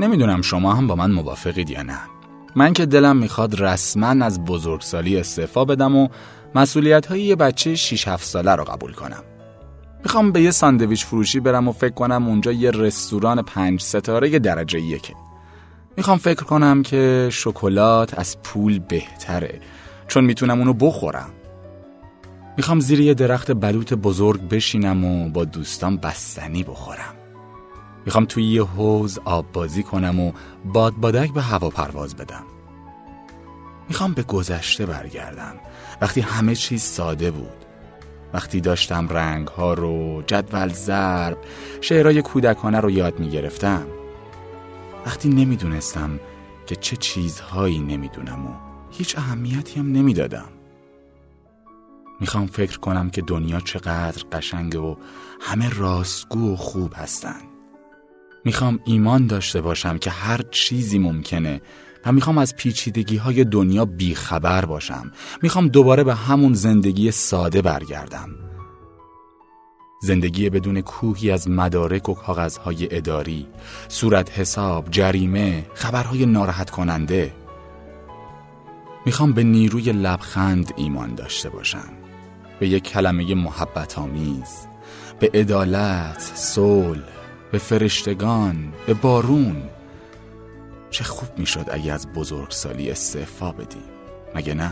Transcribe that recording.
نمی‌دونم شما هم با من موافقید یا نه. من که دلم می‌خواد رسما از بزرگسالی استعفا بدم و مسئولیت های یه بچه 6 7 ساله رو قبول کنم. می‌خوام به یه ساندویچ فروشی برم و فکر کنم اونجا یه رستوران پنج ستاره درجه یکه. می‌خوام فکر کنم که شکلات از پول بهتره چون می‌تونم اونو بخورم. می‌خوام زیر یه درخت بلوط بزرگ بشینم و با دوستان بستنی بخورم. می‌خوام توی یه حوز آب بازی کنم و باد بادک به هوا پرواز بدم. می‌خوام به گذشته برگردم. وقتی همه چیز ساده بود. وقتی داشتم رنگ ها رو جدول ضرب شعرهای کودکانه رو یاد می‌گرفتم. وقتی نمی‌دونستم که چه چیزهایی نمی‌دونم و هیچ اهمیتی هم نمی‌دادم. می‌خوام فکر کنم که دنیا چقدر قشنگه و همه راستگو و خوب هستن. می‌خوام ایمان داشته باشم که هر چیزی ممکنه و می‌خوام از پیچیدگی های دنیا بیخبر باشم. می‌خوام دوباره به همون زندگی ساده برگردم. زندگی بدون کوهی از مدارک و کاغذهای اداری صورت حساب، جریمه، خبرهای ناراحت کننده. می‌خوام به نیروی لبخند ایمان داشته باشم. به یک کلمه محبت آمیز به عدالت، صلح، به فرشتگان، به بارون چه خوب می‌شد اگه از بزرگسالی استعفا بدیم مگه نه؟